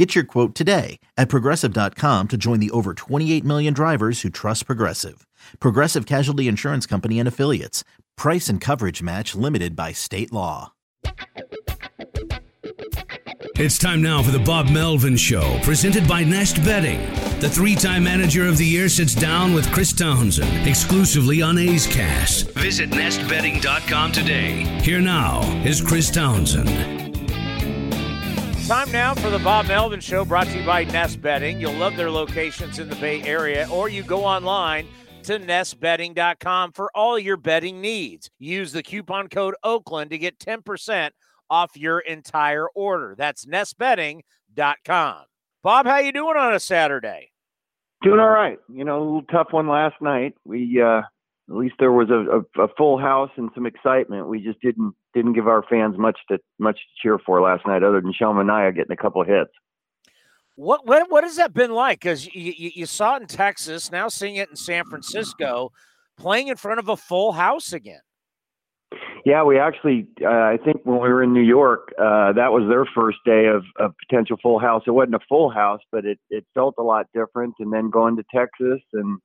Get your quote today at progressive.com to join the over 28 million drivers who trust Progressive. Progressive Casualty Insurance Company and Affiliates. Price and coverage match limited by state law. It's time now for the Bob Melvin Show, presented by Nest Bedding. The three time manager of the year sits down with Chris Townsend exclusively on A's Cast. Visit nestbedding.com today. Here now is Chris Townsend. Time now for the Bob Melvin Show, brought to you by Nest Bedding. You'll love their locations in the Bay Area, or you go online to nestbedding.com for all your bedding needs. Use the coupon code Oakland to get 10% off your entire order. That's nestbedding.com. Bob, how you doing on a Saturday? Doing all right. You know, a little tough one last night. We uh at least there was a, a, a, full house and some excitement. We just didn't didn't give our fans much to much to cheer for last night, other than Sean Manaea getting a couple of hits. What what what has that been like? Because you, you, you saw it in Texas, now seeing it in San Francisco, playing in front of a full house again. Yeah, we actually, uh, I think when we were in New York, uh, that was their first day of, of potential full house. It wasn't a full house, but it, it felt a lot different. And then going to Texas and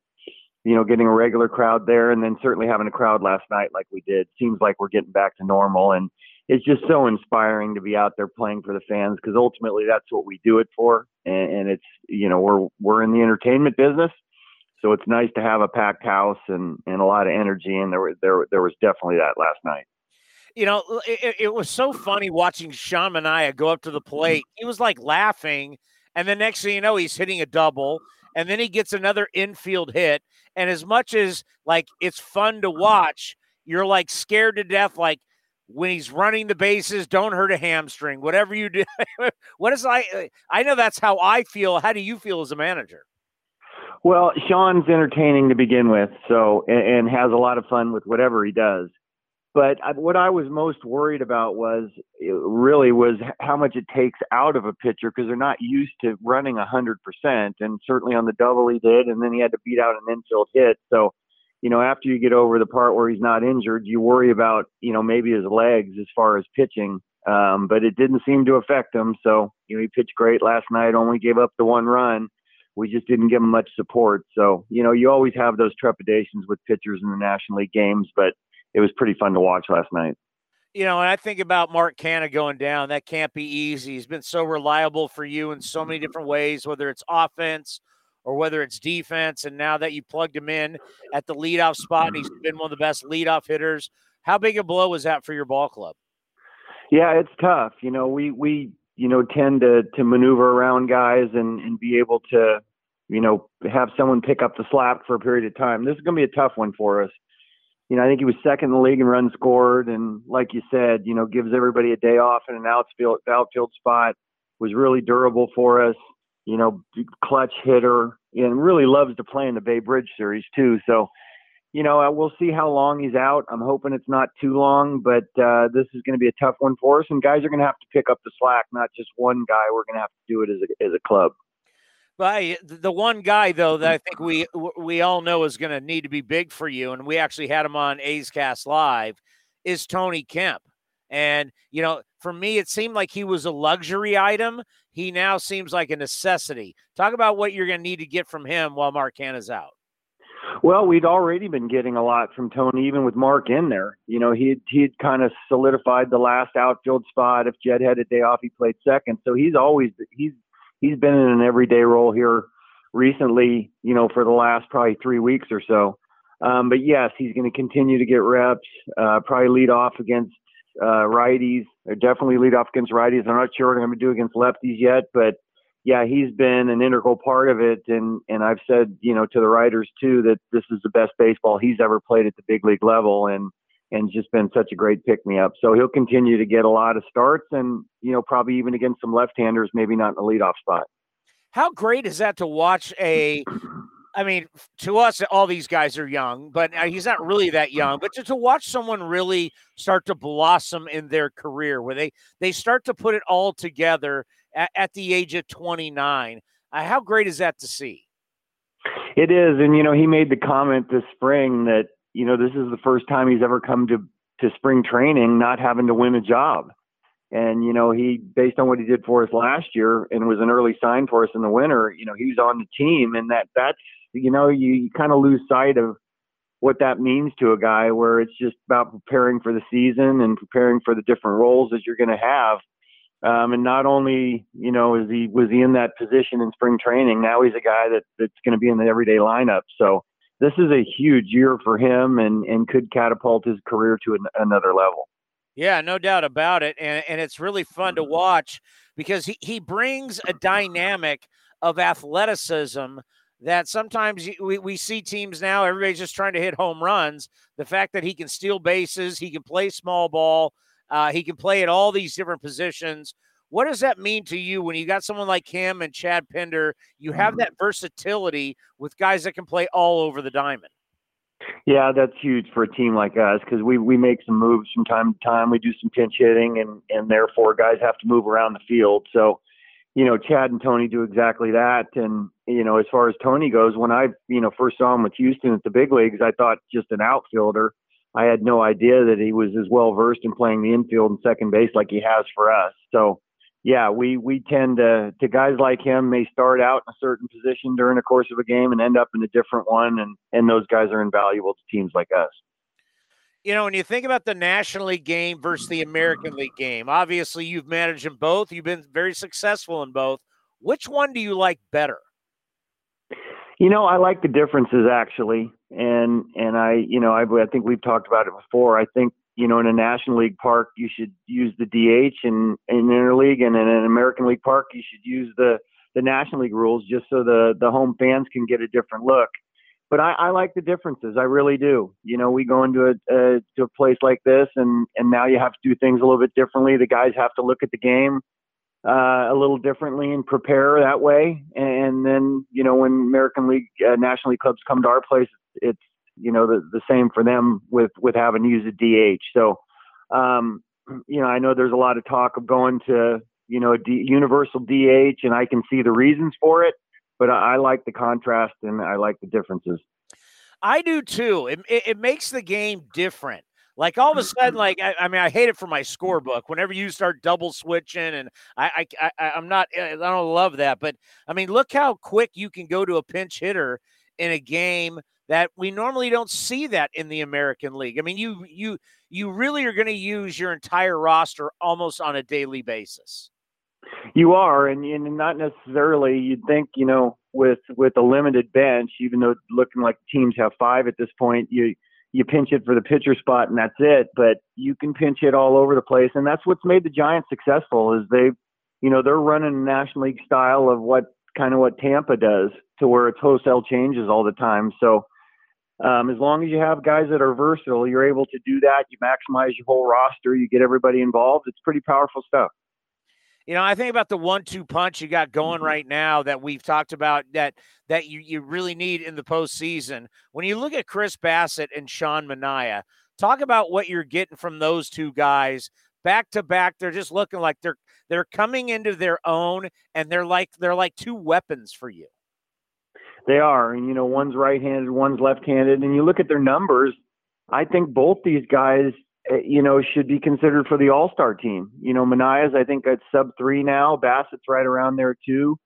you know, getting a regular crowd there and then certainly having a crowd last night like we did seems like we're getting back to normal. And it's just so inspiring to be out there playing for the fans because ultimately that's what we do it for. And, and it's, you know, we're, we're in the entertainment business. So it's nice to have a packed house and, and a lot of energy. And there, were, there, there was definitely that last night you know, it, it, was so funny watching Sean Manaea go up to the plate. Mm-hmm. He was like laughing, and the next thing you know, he's hitting a double, and then he gets another infield hit. And as much as like it's fun to watch, you're like scared to death, like when he's running the bases, don't hurt a hamstring, whatever you do. what is I I know that's how I feel. How do you feel as a manager? Well, Sean's entertaining to begin with, so and, and has a lot of fun with whatever he does. But what I was most worried about was really was how much it takes out of a pitcher because they're not used to running a hundred percent. And certainly on the double he did, and then he had to beat out an infield hit. So, you know, after you get over the part where he's not injured, you worry about you know maybe his legs as far as pitching. Um, but it didn't seem to affect him. So, you know, he pitched great last night. Only gave up the one run. We just didn't give him much support. So, you know, you always have those trepidations with pitchers in the National League games, but it was pretty fun to watch last night. You know, and I think about Mark Canha going down. That can't be easy. He's been so reliable for you in so many different ways, whether it's offense or whether it's defense. And now that you plugged him in at the leadoff spot, and he's been one of the best leadoff hitters. How big a blow was that for your ball club? Yeah, it's tough. You know, we we you know tend to to maneuver around guys and and be able to you know have someone pick up the slack for a period of time. This is going to be a tough one for us you know, I think he was second in the league in runs scored, and like you said, you know, gives everybody a day off in an outfield outfield spot. Was really durable for us. You know, clutch hitter, and really loves to play in the Bay Bridge series too. So, you know, uh, we'll see how long he's out. I'm hoping it's not too long, but uh, this is going to be a tough one for us, and guys are going to have to pick up the slack, not just one guy. We're going to have to do it as a as a club. But the one guy though that I think we we all know is going to need to be big for you, and we actually had him on A's Cast Live, is Tony Kemp. And you know, for me, it seemed like he was a luxury item. He now seems like a necessity. Talk about what you're going to need to get from him while Mark is out. Well, we'd already been getting a lot from Tony, even with Mark in there. You know, he he'd kind of solidified the last outfield spot. If Jed had a day off, he played second. So he's always he's he's been in an everyday role here recently, you know, for the last probably three weeks or so. Um, but yes, he's going to continue to get reps, uh, probably lead off against uh, righties, or definitely lead off against righties. I'm not sure what I'm going to do against lefties yet, but yeah, he's been an integral part of it. And, and I've said, you know, to the writers too, that this is the best baseball he's ever played at the big league level. And, and just been such a great pick me up. So he'll continue to get a lot of starts and, you know, probably even against some left handers, maybe not in the leadoff spot. How great is that to watch a I mean, to us, all these guys are young, but uh, he's not really that young. But to, to watch someone really start to blossom in their career, where they they start to put it all together at, at the age of 29, uh, how great is that to see? It is, and you know, he made the comment this spring that you know this is the first time he's ever come to to spring training not having to win a job. And you know, he based on what he did for us last year and was an early sign for us in the winter. You know, he was on the team, and that that's you know you, you kind of lose sight of what that means to a guy where it's just about preparing for the season and preparing for the different roles that you're going to have. Um, and not only you know is he was he in that position in spring training, now he's a guy that that's going to be in the everyday lineup. So this is a huge year for him and and could catapult his career to an, another level. Yeah, no doubt about it. And, and it's really fun to watch because he, he brings a dynamic of athleticism that sometimes we, we see teams now, everybody's just trying to hit home runs. The fact that he can steal bases, he can play small ball, uh, he can play at all these different positions. What does that mean to you when you got someone like him and Chad Pinder? You have mm-hmm. that versatility with guys that can play all over the diamond. Yeah, that's huge for a team like us because we we make some moves from time to time. We do some pinch hitting, and and therefore guys have to move around the field. So, you know, Chad and Tony do exactly that. And you know, as far as Tony goes, when I you know first saw him with Houston at the big leagues, I thought just an outfielder. I had no idea that he was as well versed in playing the infield and second base like he has for us. So, yeah, we we tend to to guys like him may start out in a certain position during the course of a game and end up in a different one, and and those guys are invaluable to teams like us. You know, when you think about the National League game versus the American League game, obviously you've managed them both. You've been very successful in both. Which one do you like better? You know, I like the differences actually, and and I, you know, I, I think we've talked about it before. I think you know, in a National League park, you should use the DH, and in interleague and in an American League park, you should use the the National League rules just so the the home fans can get a different look. But I, I like the differences. I really do. You know, we go into a, a to a place like this, and and now you have to do things a little bit differently. The guys have to look at the game uh, a little differently and prepare that way. And then, you know, when American League, uh, National League clubs come to our place, it's you know the, the same for them with with having to use a DH. So um, you know I know there's a lot of talk of going to you know a D, universal DH, and I can see the reasons for it, but I, I like the contrast and I like the differences. I do too. It, it, it makes the game different. Like all of a sudden, like I, I, mean, I hate it for my scorebook. Whenever you start double switching, and I, I, I, I'm not, I don't love that. But I mean, look how quick you can go to a pinch hitter in a game that we normally don't see that in the American League. I mean, you you you really are going to use your entire roster almost on a daily basis. You are, and, and not necessarily. You'd think, you know, with with a limited bench, even though looking like teams have five at this point, you you pinch it for the pitcher spot and that's it. But you can pinch it all over the place, and that's what's made the Giants successful. Is they, you know, they're running a National League style of what kind of what Tampa does, to where it's wholesale changes all the time. So um, as long as you have guys that are versatile, you're able to do that. You maximize your whole roster. You get everybody involved. It's pretty powerful stuff. You know, I think about the one-two punch you got going mm-hmm. right now that we've talked about that that you, you really need in the postseason. When you look at Chris Bassitt and Sean Manaea, talk about what you're getting from those two guys back to back. They're just looking like they're they're coming into their own, and they're like they're like two weapons for you. They are, and you know, one's right-handed, one's left-handed, and you look at their numbers. I think both these guys, eh, you know, should be considered for the All-Star team. You know, Manaea's, I think at sub three now. Bassitt's right around there too.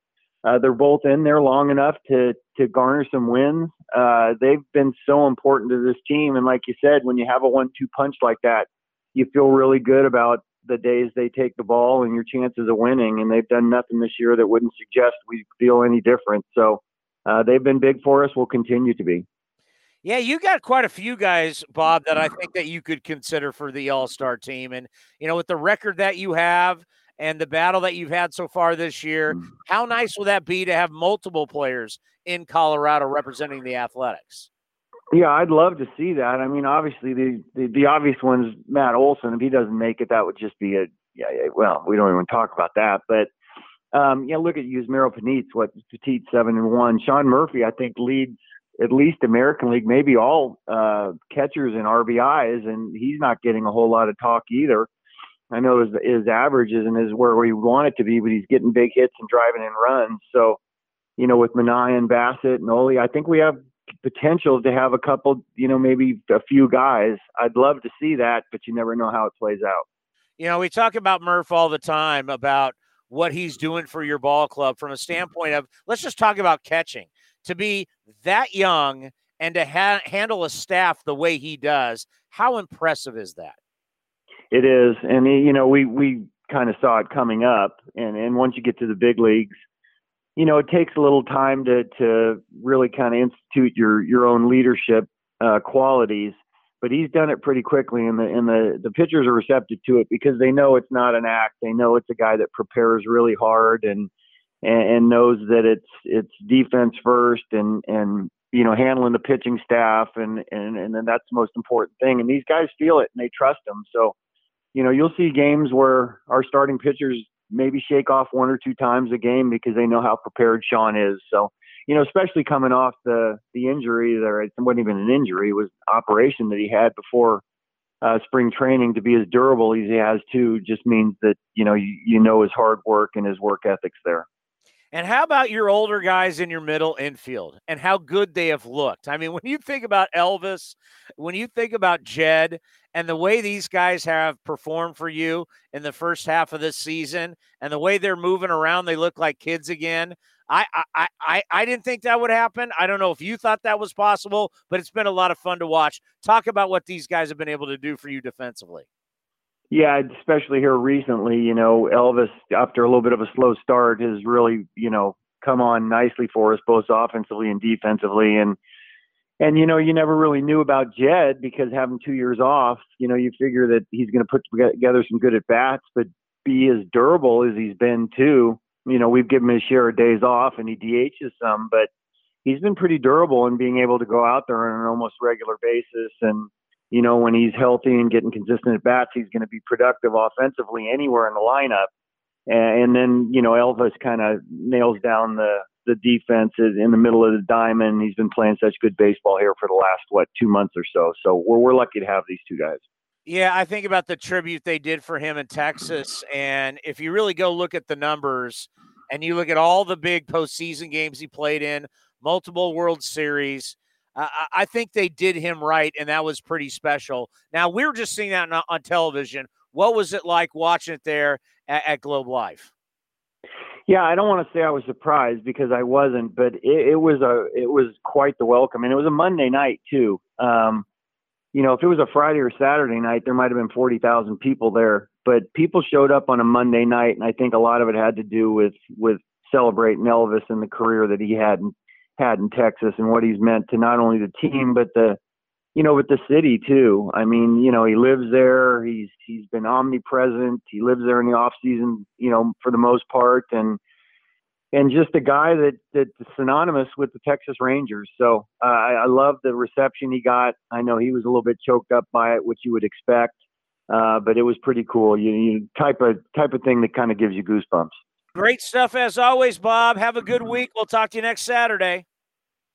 Uh, they're both in there long enough to to garner some wins. Uh, they've been so important to this team, and like you said, when you have a one-two punch like that, you feel really good about the days they take the ball and your chances of winning. And they've done nothing this year that wouldn't suggest we feel any different. So uh, they've been big for us. Will continue to be. Yeah, you got quite a few guys, Bob, that I think that you could consider for the All Star team. And you know, with the record that you have and the battle that you've had so far this year, mm. how nice will that be to have multiple players in Colorado representing the Athletics? Yeah, I'd love to see that. I mean, obviously the the, the obvious one's Matt Olson. If he doesn't make it, that would just be a yeah, yeah. Well, we don't even talk about that, but um, yeah, look at Yusmeiro Panit's what Petit seven and one. Sean Murphy, I think, leads at least American League, maybe all uh, catchers and RBIs, and he's not getting a whole lot of talk either. I know his, his average isn't as where we want it to be, but he's getting big hits and driving in runs. So, you know, with Manaea and Bassitt and Ole, I think we have potential to have a couple, you know, maybe a few guys. I'd love to see that, but you never know how it plays out. You know, we talk about Murph all the time about what he's doing for your ball club from a standpoint of let's just talk about catching. To be that young and to ha- handle a staff the way he does, how impressive is that? It is, and you know, we we kind of saw it coming up, and and once you get to the big leagues, you know, it takes a little time to to really kind of institute your your own leadership uh, qualities. But he's done it pretty quickly, and the and the the pitchers are receptive to it because they know it's not an act. They know it's a guy that prepares really hard and and, and knows that it's it's defense first and and you know handling the pitching staff and and and then that's the most important thing. And these guys feel it and they trust him. So you know, you'll see games where our starting pitchers maybe shake off one or two times a game because they know how prepared Sean is. So, you know, especially coming off the the injury there, it wasn't even an injury; it was operation that he had before uh, spring training. To be as durable as he has too, just means that you know you, you know his hard work and his work ethics there. And how about your older guys in your middle infield and how good they have looked? I mean, when you think about Elvis, when you think about Jed, and the way these guys have performed for you in the first half of this season, and the way they're moving around, they look like kids again. I, I, I, I didn't think that would happen. I don't know if you thought that was possible, but it's been a lot of fun to watch. Talk about what these guys have been able to do for you defensively. Yeah, especially here recently, you know, Elvis, after a little bit of a slow start, has really, you know, come on nicely for us, both offensively and defensively. And, and, you know, you never really knew about Jed because having two years off, you know, you figure that he's going to put together some good at bats, but be as durable as he's been too. You know, we've given him his share of days off and he DHs some, but he's been pretty durable in being able to go out there on an almost regular basis and, you know, when he's healthy and getting consistent at bats, he's going to be productive offensively anywhere in the lineup. And, then, you know, Elvis kind of nails down the the defense in the middle of the diamond. He's been playing such good baseball here for the last what two months or so. So we're we're lucky to have these two guys. Yeah, I think about the tribute they did for him in Texas, and if you really go look at the numbers, and you look at all the big postseason games he played in, multiple World Series, I think they did him right, and that was pretty special. Now we were just seeing that on, on television. What was it like watching it there at, at, Globe Life? Yeah, I don't want to say I was surprised because I wasn't, but it, it was a it was quite the welcome, and it was a Monday night too. Um, you know, if it was a Friday or Saturday night, there might have been forty thousand people there, but people showed up on a Monday night, and I think a lot of it had to do with with celebrating Elvis and the career that he had had in Texas and what he's meant to not only the team but the you know with the city too. I mean, you know, he lives there. He's he's been omnipresent. He lives there in the off season, you know, for the most part and and just a guy that that's synonymous with the Texas Rangers. So uh, I, I love the reception he got. I know he was a little bit choked up by it, which you would expect, uh, but it was pretty cool. You, you type of type of thing that kind of gives you goosebumps. Great stuff as always, Bob. Have a good week. We'll talk to you next Saturday.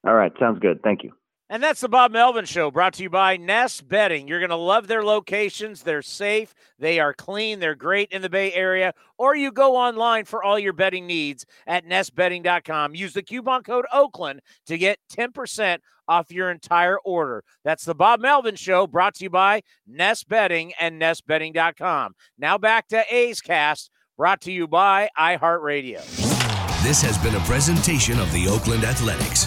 All right. Sounds good. Thank you. And that's the Bob Melvin Show brought to you by Nest Bedding. You're going to love their locations. They're safe, they are clean, they're great in the Bay Area. Or you go online for all your bedding needs at nestbedding.com. Use the coupon code Oakland to get 10% off your entire order. That's the Bob Melvin Show brought to you by Nest Bedding and nestbedding.com. Now back to A's Cast brought to you by iHeartRadio. This has been a presentation of the Oakland Athletics.